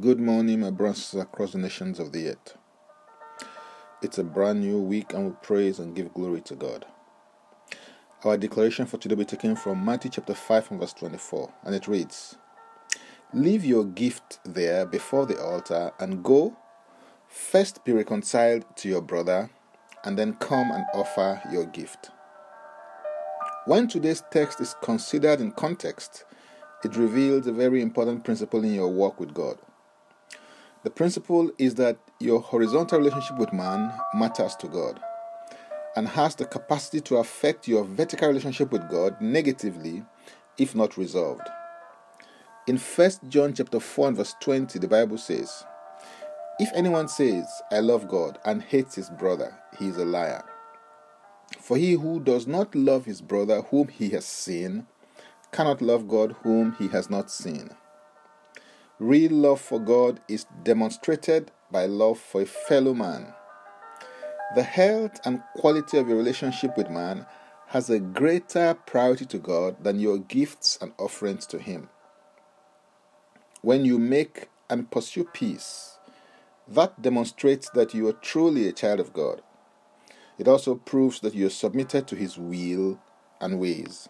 Good morning, my brothers across the nations of the earth. It's a brand new week, and we praise and give glory to God. Our declaration for today will be taken from Matthew chapter 5 and verse 24, and it reads Leave your gift there before the altar and go. First be reconciled to your brother, and then come and offer your gift. When today's text is considered in context, it reveals a very important principle in your walk with God. The principle is that your horizontal relationship with man matters to God and has the capacity to affect your vertical relationship with God negatively if not resolved. In 1 John chapter 4 and verse 20, the Bible says, If anyone says, I love God and hates his brother, he is a liar. For he who does not love his brother whom he has seen cannot love God whom he has not seen. Real love for God is demonstrated by love for a fellow man. The health and quality of your relationship with man has a greater priority to God than your gifts and offerings to Him. When you make and pursue peace, that demonstrates that you are truly a child of God. It also proves that you are submitted to His will and ways.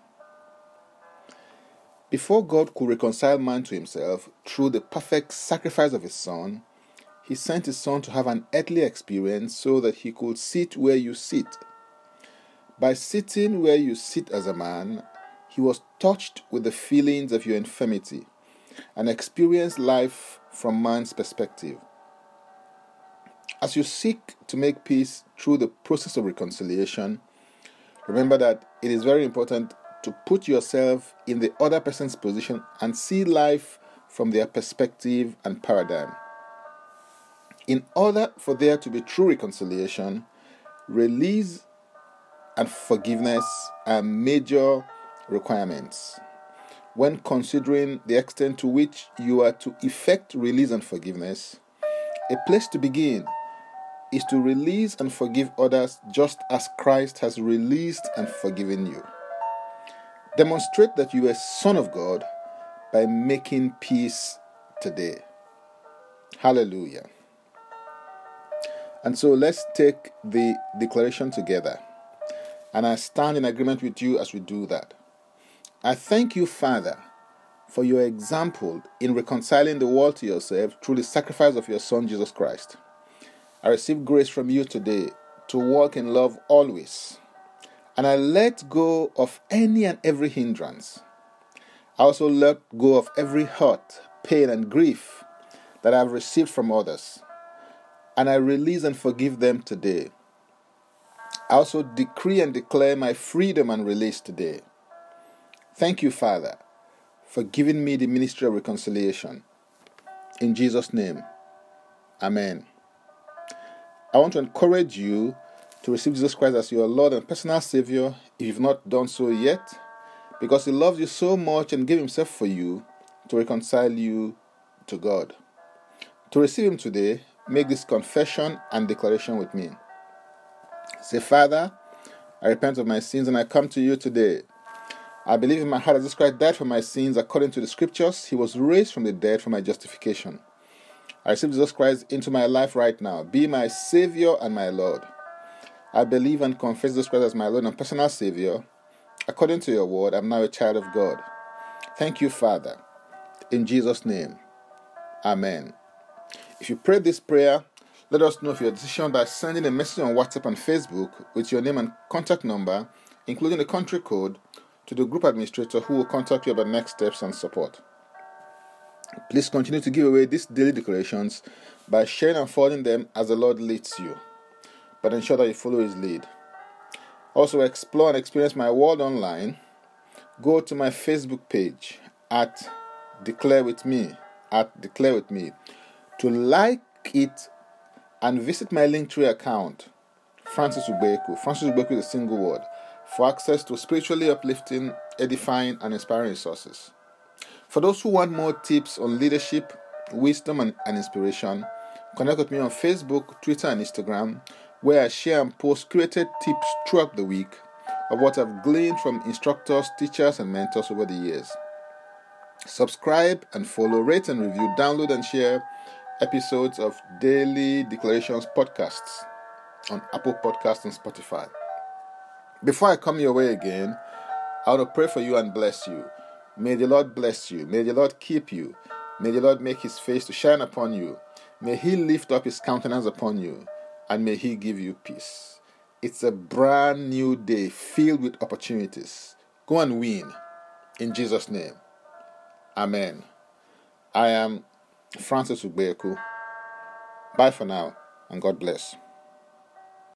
Before God could reconcile man to himself through the perfect sacrifice of his Son, he sent his Son to have an earthly experience so that he could sit where you sit. By sitting where you sit as a man, he was touched with the feelings of your infirmity and experienced life from man's perspective. As you seek to make peace through the process of reconciliation, remember that it is very important to put yourself in the other person's position and see life from their perspective and paradigm. In order for there to be true reconciliation, release and forgiveness are major requirements. When considering the extent to which you are to effect release and forgiveness, a place to begin is to release and forgive others just as Christ has released and forgiven you. Demonstrate that you are son of God by making peace today. Hallelujah. And so let's take the declaration together. And I stand in agreement with you as we do that. I thank you, Father, for your example in reconciling the world to yourself through the sacrifice of your Son, Jesus Christ. I receive grace from you today to walk in love always and I let go of any and every hindrance. I also let go of every hurt, pain, and grief that I've received from others, and I release and forgive them today. I also decree and declare my freedom and release today. Thank you, Father, for giving me the ministry of reconciliation. In Jesus' name, Amen. I want to encourage you to receive Jesus Christ as your Lord and personal Savior if you've not done so yet, because He loves you so much and gave Himself for you to reconcile you to God. To receive Him today, make this confession and declaration with me. Say, Father, I repent of my sins and I come to you today. I believe in my heart that Jesus Christ died for my sins according to the scriptures. He was raised from the dead for my justification. I receive Jesus Christ into my life right now. Be my Savior and my Lord. I believe and confess Jesus Christ as my Lord and personal Savior. According to your word, I'm now a child of God. Thank you, Father. In Jesus' name, Amen. If you prayed this prayer, let us know of your decision by sending a message on WhatsApp and Facebook with your name and contact number, including the country code, to the group administrator who will contact you about next steps and support. Please continue to give away these daily declarations by sharing and following them as the Lord leads you but ensure that you follow his lead. Also, explore and experience my world online. Go to my Facebook page at Declare With Me, at Declare With Me, to like it and visit my Linktree account, Francis Ubeku. Francis Ubeku is a single word for access to spiritually uplifting, edifying, and inspiring resources. For those who want more tips on leadership, wisdom, and, and inspiration, connect with me on Facebook, Twitter, and Instagram where I share and post curated tips throughout the week of what I've gleaned from instructors, teachers, and mentors over the years. Subscribe and follow, rate and review, download and share episodes of Daily Declarations podcasts on Apple Podcasts and Spotify. Before I come your way again, I want to pray for you and bless you. May the Lord bless you. May the Lord keep you. May the Lord make his face to shine upon you. May he lift up his countenance upon you. And may he give you peace. It's a brand new day filled with opportunities. Go and win. In Jesus' name. Amen. I am Francis Ubeku. Bye for now, and God bless.